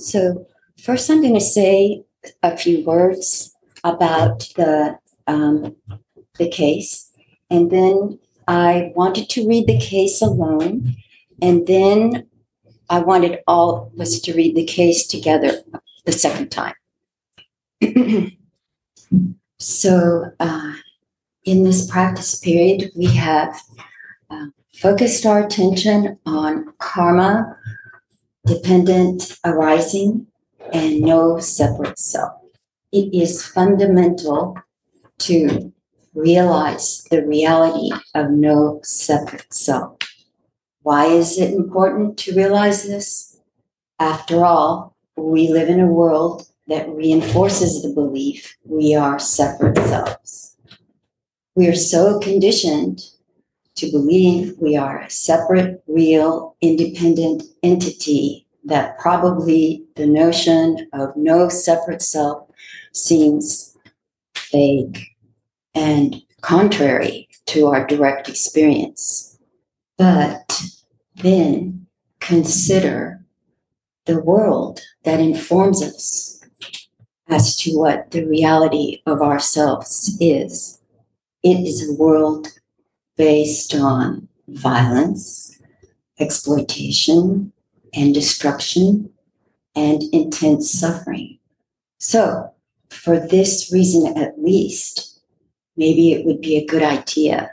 So, first, I'm going to say a few words about the um, the case, and then I wanted to read the case alone, and then I wanted all of us to read the case together the second time. so, uh, in this practice period, we have uh, focused our attention on karma dependent arising and no separate self. It is fundamental to realize the reality of no separate self. Why is it important to realize this? After all, we live in a world that reinforces the belief we are separate selves. We are so conditioned to believe we are a separate, real, independent entity that probably the notion of no separate self seems vague and contrary to our direct experience. But then consider the world that informs us as to what the reality of ourselves is. It is a world based on violence, exploitation, and destruction, and intense suffering. So, for this reason at least, maybe it would be a good idea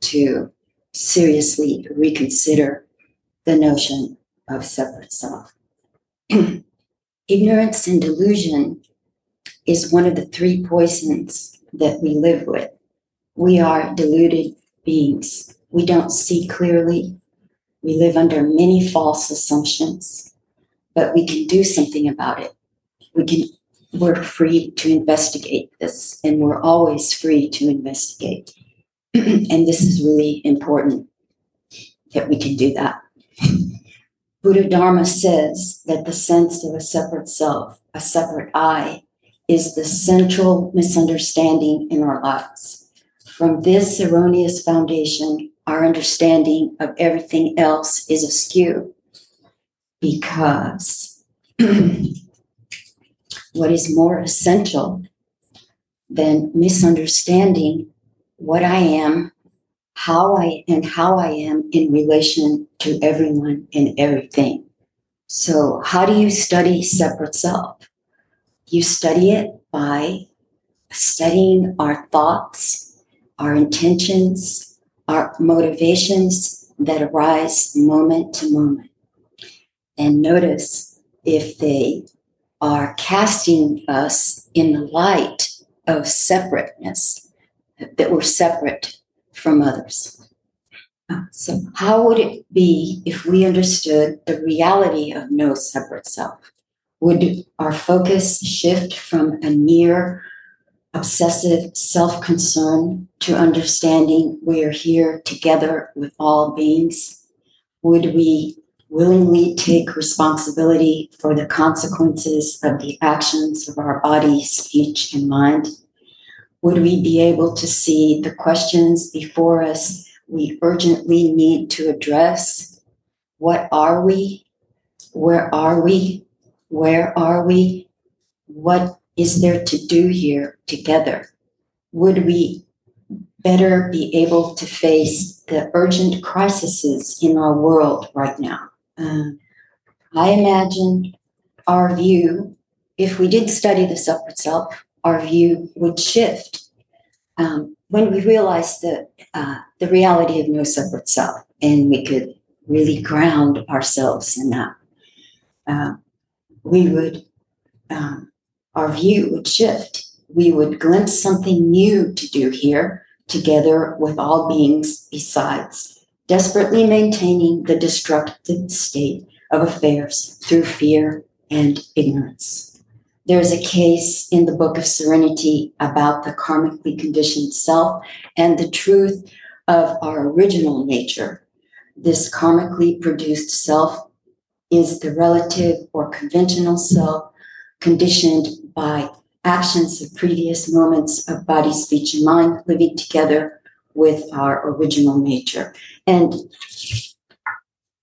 to seriously reconsider the notion of separate self. Ignorance and delusion is one of the three poisons that we live with. We are deluded beings. We don't see clearly. We live under many false assumptions, but we can do something about it. We can we're free to investigate this, and we're always free to investigate. and this is really important that we can do that. Buddha Dharma says that the sense of a separate self, a separate I, is the central misunderstanding in our lives. From this erroneous foundation, our understanding of everything else is askew because what is more essential than misunderstanding what I am, how I and how I am in relation to everyone and everything. So, how do you study separate self? You study it by studying our thoughts our intentions, our motivations that arise moment to moment. And notice if they are casting us in the light of separateness, that we're separate from others. So, how would it be if we understood the reality of no separate self? Would our focus shift from a near obsessive self concern to understanding we are here together with all beings? Would we willingly take responsibility for the consequences of the actions of our body, speech, and mind? Would we be able to see the questions before us we urgently need to address? What are we? Where are we? Where are we? What is there to do here together? Would we better be able to face the urgent crises in our world right now? Uh, I imagine our view, if we did study the separate self, our view would shift um, when we realize the uh, the reality of no separate self, and we could really ground ourselves in that. Uh, we would um, our view would shift. We would glimpse something new to do here together with all beings besides, desperately maintaining the destructive state of affairs through fear and ignorance. There's a case in the Book of Serenity about the karmically conditioned self and the truth of our original nature. This karmically produced self is the relative or conventional self conditioned by actions of previous moments of body, speech, and mind living together with our original nature. And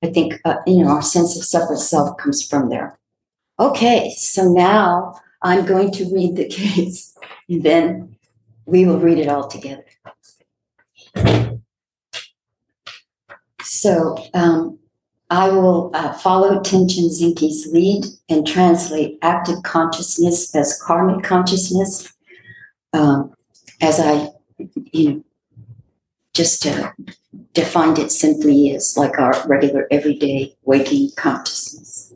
I think, uh, you know, our sense of separate self comes from there. Okay, so now I'm going to read the case, and then we will read it all together. So um, I will uh, follow Tenshin Zenki's lead and translate active consciousness as karmic consciousness, um, as I, you know, just uh, defined it simply as like our regular everyday waking consciousness.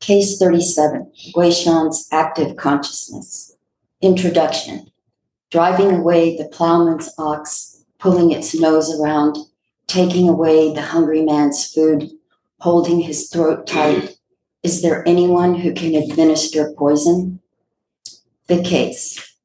Case 37, Guishan's active consciousness. Introduction. Driving away the plowman's ox, pulling its nose around, taking away the hungry man's food, holding his throat tight. Mm-hmm. Is there anyone who can administer poison? The case.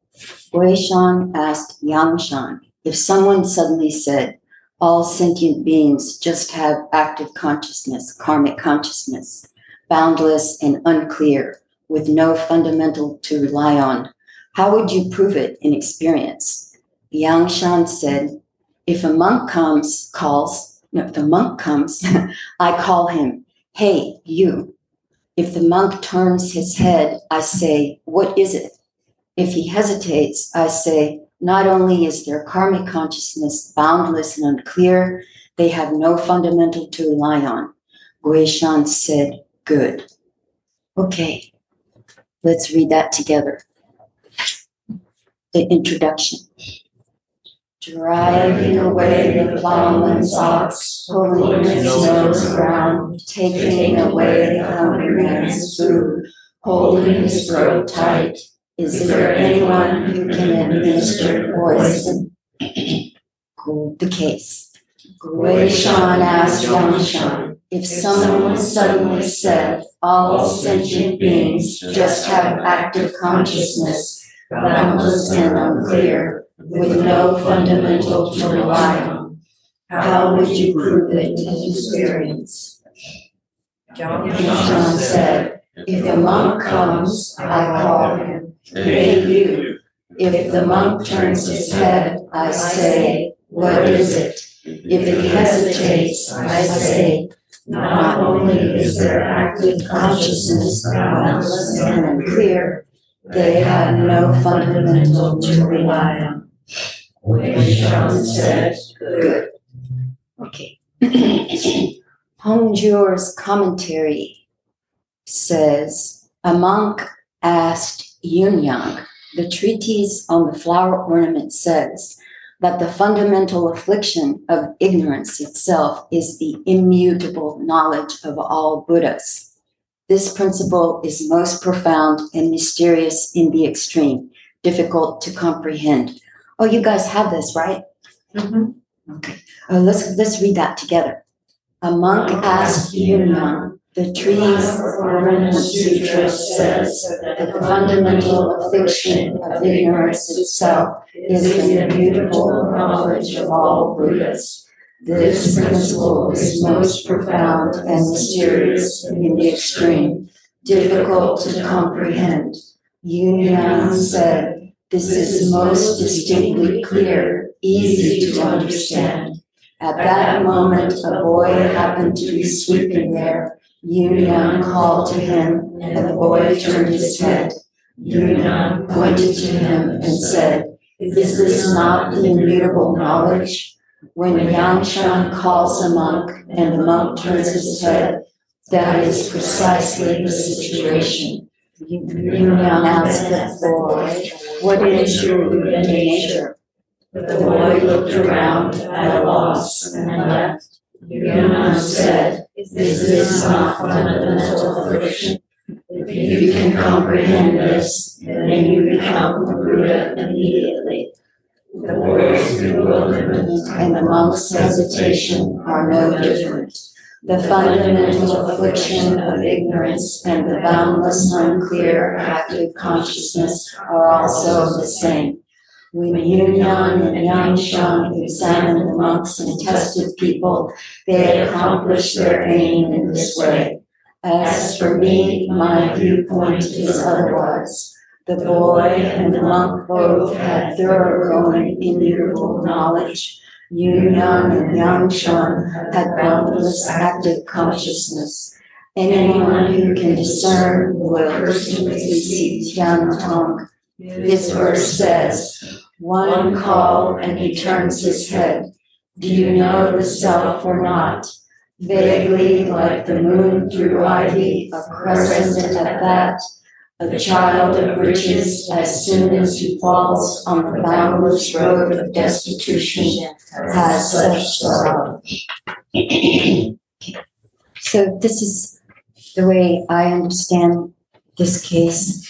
Wei Guishan asked Yangshan if someone suddenly said, all sentient beings just have active consciousness, karmic consciousness, boundless and unclear, with no fundamental to rely on, how would you prove it in experience? Yangshan said, if a monk comes, calls, no, the monk comes, I call him, hey, you. If the monk turns his head, I say, what is it? If he hesitates, I say, not only is their karmic consciousness boundless and unclear, they have no fundamental to rely on. Guishan said, good. Okay, let's read that together. The introduction. Driving away the plowman's ox, pulling his nose around, taking away the hungry man's food, holding his throat tight, is there anyone who can administer poison? the case. Guishan asked Yangshan if someone suddenly said all sentient beings just have active consciousness, boundless and unclear, with no fundamental to rely on, how would you prove it in experience? Yangshan said, if a monk comes, I call him Hey, you. If the monk turns his head, I say, What is it? If he hesitates, I say, Not only is their active consciousness boundless and unclear, they have no fundamental to rely on. Guishan said, Good. Okay. Hongzhi's commentary says, A monk asked Yunyang, the treatise on the flower ornament says that the fundamental affliction of ignorance itself is the immutable knowledge of all Buddhas. This principle is most profound and mysterious in the extreme, difficult to comprehend. Oh, you guys have this, right? Mm-hmm. Okay. Uh, let's let's read that together. A monk asked Yunyang the trees Ornament Sutra says that the fundamental affliction of ignorance itself is the immutable knowledge of all Buddhas. This principle is most profound and mysterious in the extreme, difficult to comprehend. Yunyang said, This is most distinctly clear, easy to understand. At that moment, a boy happened to be sweeping there Yunyang called to him, and the boy turned his head. Yunyang pointed to him and said, Is this not the immutable knowledge? When Yangshan calls a monk and the monk turns his head, that is precisely the situation. Yunyang asked the boy, What is your Buddha nature? The boy looked around at a loss and left. Yunyang said, This is this not fundamental affliction? If you can comprehend this, then you become a Buddha immediately. The boy's bewilderment and the monk's hesitation are no different. The fundamental affliction of ignorance and the boundless, unclear, active consciousness are also the same. When Yunyang and Yangshan examined the monks and tested people, they accomplished their aim in this way. As for me, my viewpoint is otherwise. The boy and the monk both had thoroughgoing immutable knowledge. Yunyang and Yangshan had boundless active consciousness. Anyone who can discern will personally see Tian Tong. This verse says, One call and he turns his head. Do you know the self or not? Vaguely, like the moon through ivy, a crescent at that, a child of riches as soon as he falls on the boundless road of destitution has such sorrow. so this is the way I understand this case.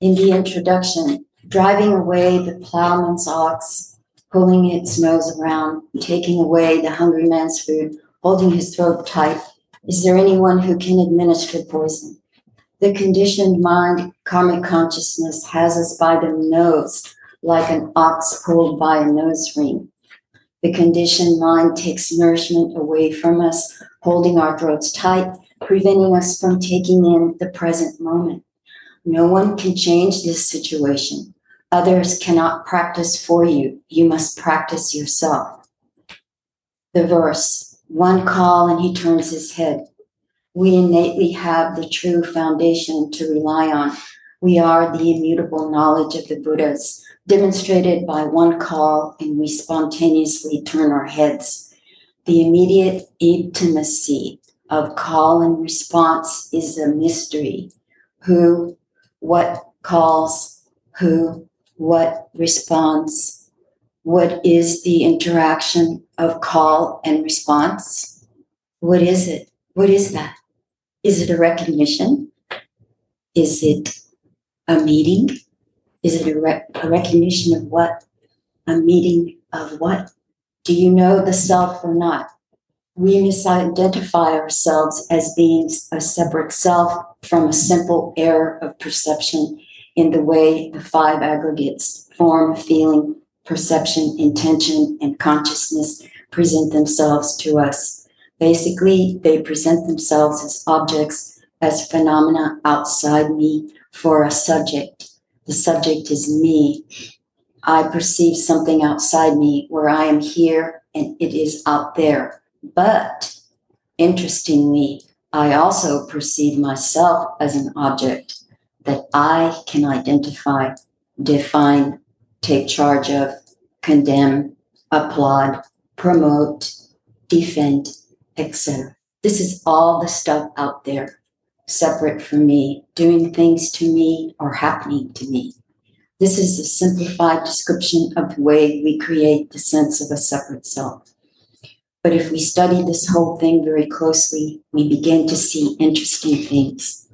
In the introduction, driving away the plowman's ox, pulling its nose around, taking away the hungry man's food, holding his throat tight. Is there anyone who can administer poison? The conditioned mind, karmic consciousness, has us by the nose, like an ox pulled by a nose ring. The conditioned mind takes nourishment away from us, holding our throats tight, preventing us from taking in the present moment. No one can change this situation. Others cannot practice for you. You must practice yourself. The verse, one call and he turns his head we innately have the true foundation to rely on. We are the immutable knowledge of the Buddhas, demonstrated by one call, and we spontaneously turn our heads. The immediate intimacy of call and response is a mystery. Who, what calls, who, what responds? What is the interaction of call and response? What is it? What is that? Is it a recognition? Is it a meeting? Is it a, rec- a recognition of what? A meeting of what? Do you know the self or not? We misidentify ourselves as being a separate self from a simple error of perception in the way the five aggregates form, feeling, perception, intention, and consciousness present themselves to us. Basically, they present themselves as objects, as phenomena outside me for a subject. The subject is me. I perceive something outside me where I am here and it is out there. But interestingly, I also perceive myself as an object that I can identify, define, take charge of, condemn, applaud, promote, defend, etc. This is all the stuff out there, separate from me, doing things to me or happening to me. This is a simplified description of the way we create the sense of a separate self. But if we study this whole thing very closely, we begin to see interesting things.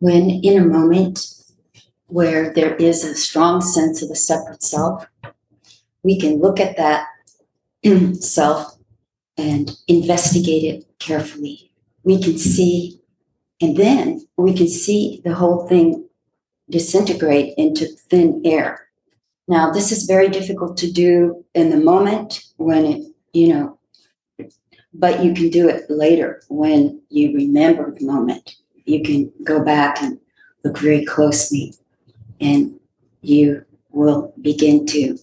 When in a moment where there is a strong sense of a separate self, we can look at that self and investigate it carefully. We can see, and then we can see the whole thing disintegrate into thin air. Now, this is very difficult to do in the moment when it, you know, but you can do it later when you remember the moment. You can go back and look very closely, and you will begin to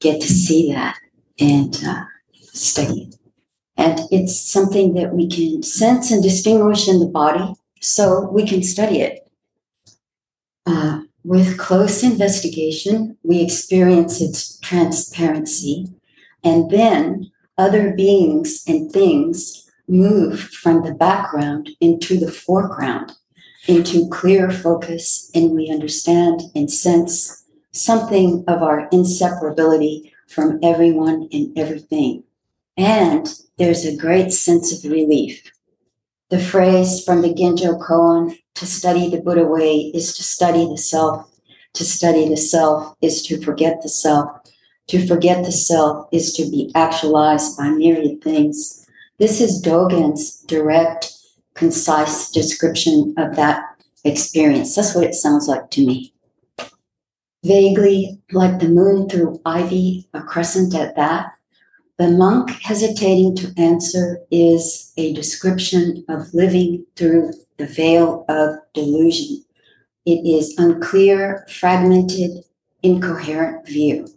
get to see that and uh, study it. And it's something that we can sense and distinguish in the body, so we can study it. Uh, with close investigation, we experience its transparency, and then other beings and things move from the background into the foreground, into clear focus, and we understand and sense something of our inseparability from everyone and everything. And there's a great sense of relief. The phrase from the Genjo Koan, to study the Buddha way is to study the self. To study the self is to forget the self. To forget the self is to be actualized by myriad things. This is Dogen's direct, concise description of that experience. That's what it sounds like to me. Vaguely, like the moon through ivy, a crescent at that, the monk hesitating to answer is a description of living through the veil of delusion. It is unclear, fragmented, incoherent view.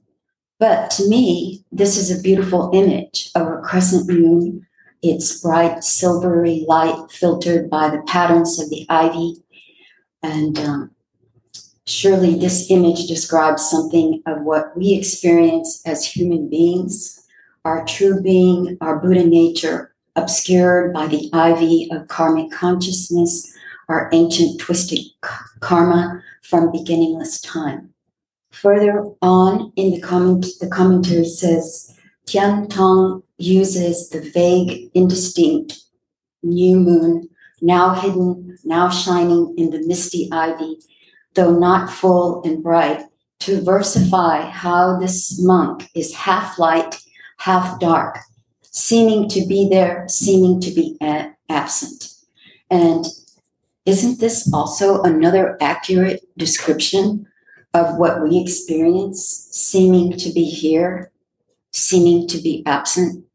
But to me, this is a beautiful image of a crescent moon, its bright silvery light filtered by the patterns of the ivy. And um, surely this image describes something of what we experience as human beings, our true being, our Buddha nature, obscured by the ivy of karmic consciousness, our ancient twisted karma from beginningless time. Further on in the comment, the commentary says, Tian Tong uses the vague, indistinct new moon, now hidden, now shining in the misty ivy, though not full and bright, to versify how this monk is half light, half dark, seeming to be there, seeming to be a- absent. And isn't this also another accurate description of what we experience, seeming to be here, seeming to be absent?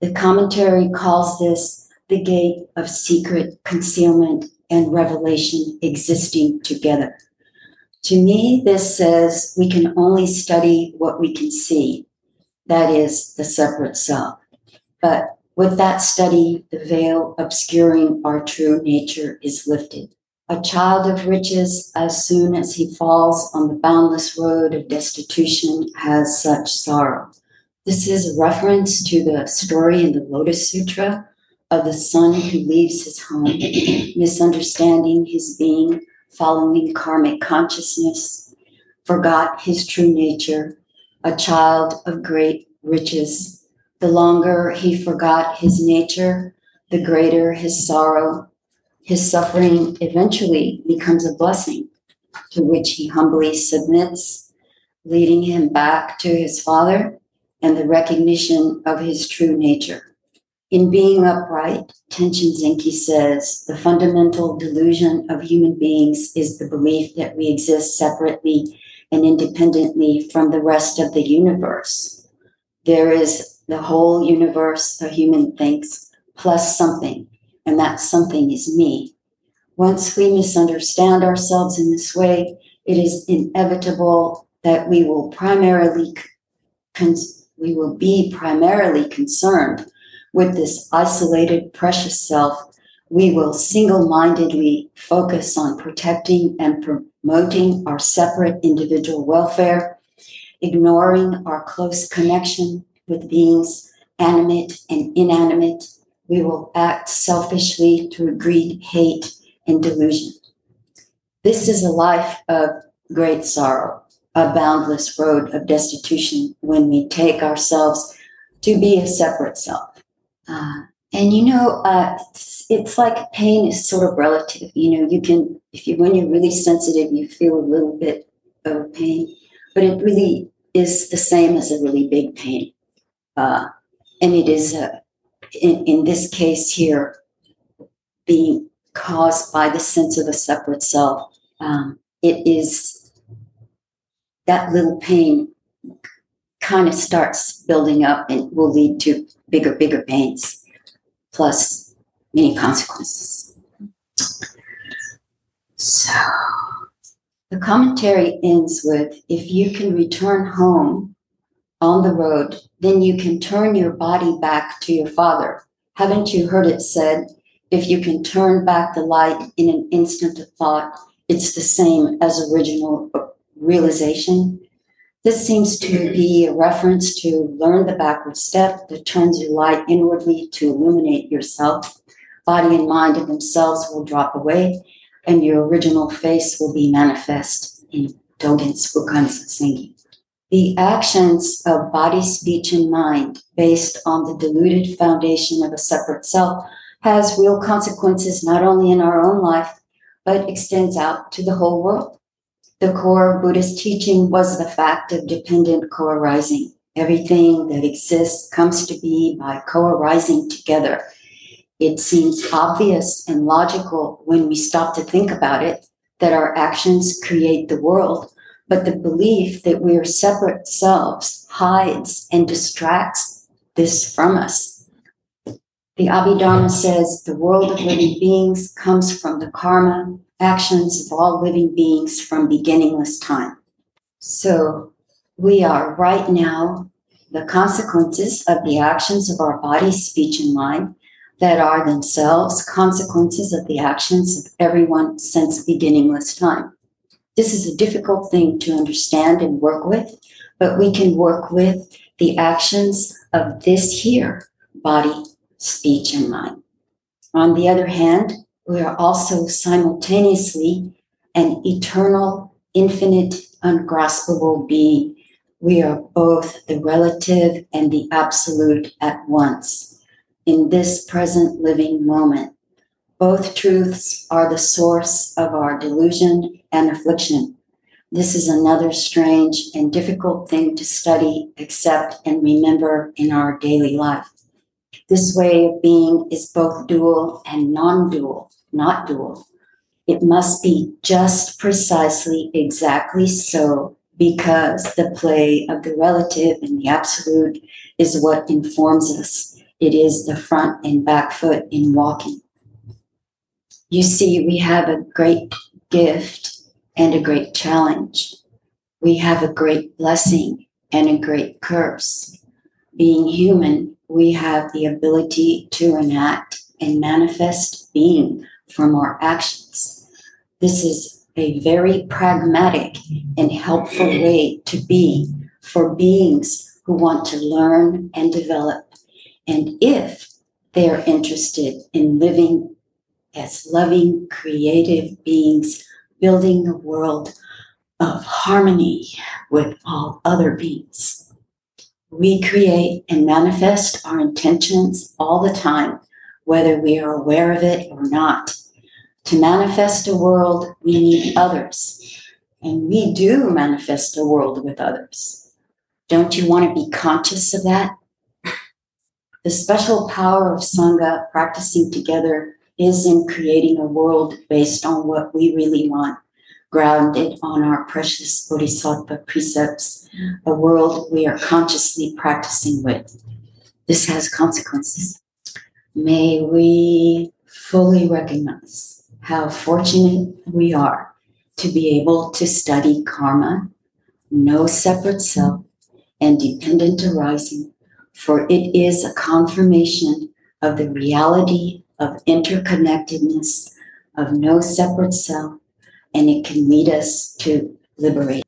The commentary calls this the gate of secret concealment and revelation existing together. To me, this says we can only study what we can see, that is, the separate self. But with that study, the veil obscuring our true nature is lifted. A child of riches, as soon as he falls on the boundless road of destitution, has such sorrow. This is a reference to the story in the Lotus Sutra of the son who leaves his home, misunderstanding his being, following karmic consciousness, forgot his true nature, a child of great riches. The longer he forgot his nature, the greater his sorrow. His suffering eventually becomes a blessing to which he humbly submits, leading him back to his father and the recognition of his true nature. In being upright, Tenshin Zenki says the fundamental delusion of human beings is the belief that we exist separately and independently from the rest of the universe. There is the whole universe of human thinks plus something, and that something is me. Once we misunderstand ourselves in this way, it is inevitable that we will primarily cons- we will be primarily concerned with this isolated, precious self. We will single mindedly focus on protecting and promoting our separate individual welfare, ignoring our close connection with beings animate and inanimate. We will act selfishly through greed, hate, and delusion. This is a life of great sorrow a boundless road of destitution when we take ourselves to be a separate self. Uh, and you know, uh, it's, it's, like pain is sort of relative. You know, you can, if you, when you're really sensitive, you feel a little bit of pain, but it really is the same as a really big pain. Uh, and it is, a, in, in this case here, being caused by the sense of a separate self. Um, it is that little pain kind of starts building up and will lead to bigger, bigger pains, plus many consequences. So the commentary ends with if you can return home on the road, then you can turn your body back to your father. Haven't you heard it said, if you can turn back the light in an instant of thought, it's the same as original realization. This seems to be a reference to learn the backward step that turns your light inwardly to illuminate yourself. Body and mind of themselves will drop away, and your original face will be manifest in Dogen Fukan Sengi. The actions of body, speech, and mind, based on the diluted foundation of a separate self, has real consequences not only in our own life, but extends out to the whole world. The core of Buddhist teaching was the fact of dependent co arising. Everything that exists comes to be by co arising together. It seems obvious and logical when we stop to think about it that our actions create the world, but the belief that we are separate selves hides and distracts this from us. The Abhidharma says the world of living beings comes from the karma actions of all living beings from beginningless time. So we are right now the consequences of the actions of our body, speech, and mind. that are themselves consequences of the actions of everyone since beginningless time. This is a difficult thing to understand and work with, but we can work with the actions of this here body, speech, and mind. On the other hand, we are also simultaneously an eternal, infinite, ungraspable being. We are both the relative and the absolute at once in this present living moment. Both truths are the source of our delusion and affliction. This is another strange and difficult thing to study, accept, and remember in our daily life. This way of being is both dual and non dual, not dual. It must be just precisely exactly so because the play of the relative and the absolute is what informs us. It is the front and back foot in walking. You see, we have a great gift and a great challenge. We have a great blessing and a great curse. Being human, we have the ability to enact and manifest being from our actions. This is a very pragmatic and helpful way to be for beings who want to learn and develop. And if they are interested in living as loving, creative beings, building a world of harmony with all other beings. We create and manifest our intentions all the time, whether we are aware of it or not. To manifest a world, we need others. And we do manifest a world with others. Don't you want to be conscious of that? The special power of Sangha practicing together is in creating a world based on what we really want grounded on our precious Bodhisattva precepts, a world we are consciously practicing with. This has consequences. May we fully recognize how fortunate we are to be able to study karma, no separate self, and dependent arising, for it is a confirmation of the reality of interconnectedness, of no separate self, and it can lead us to liberate.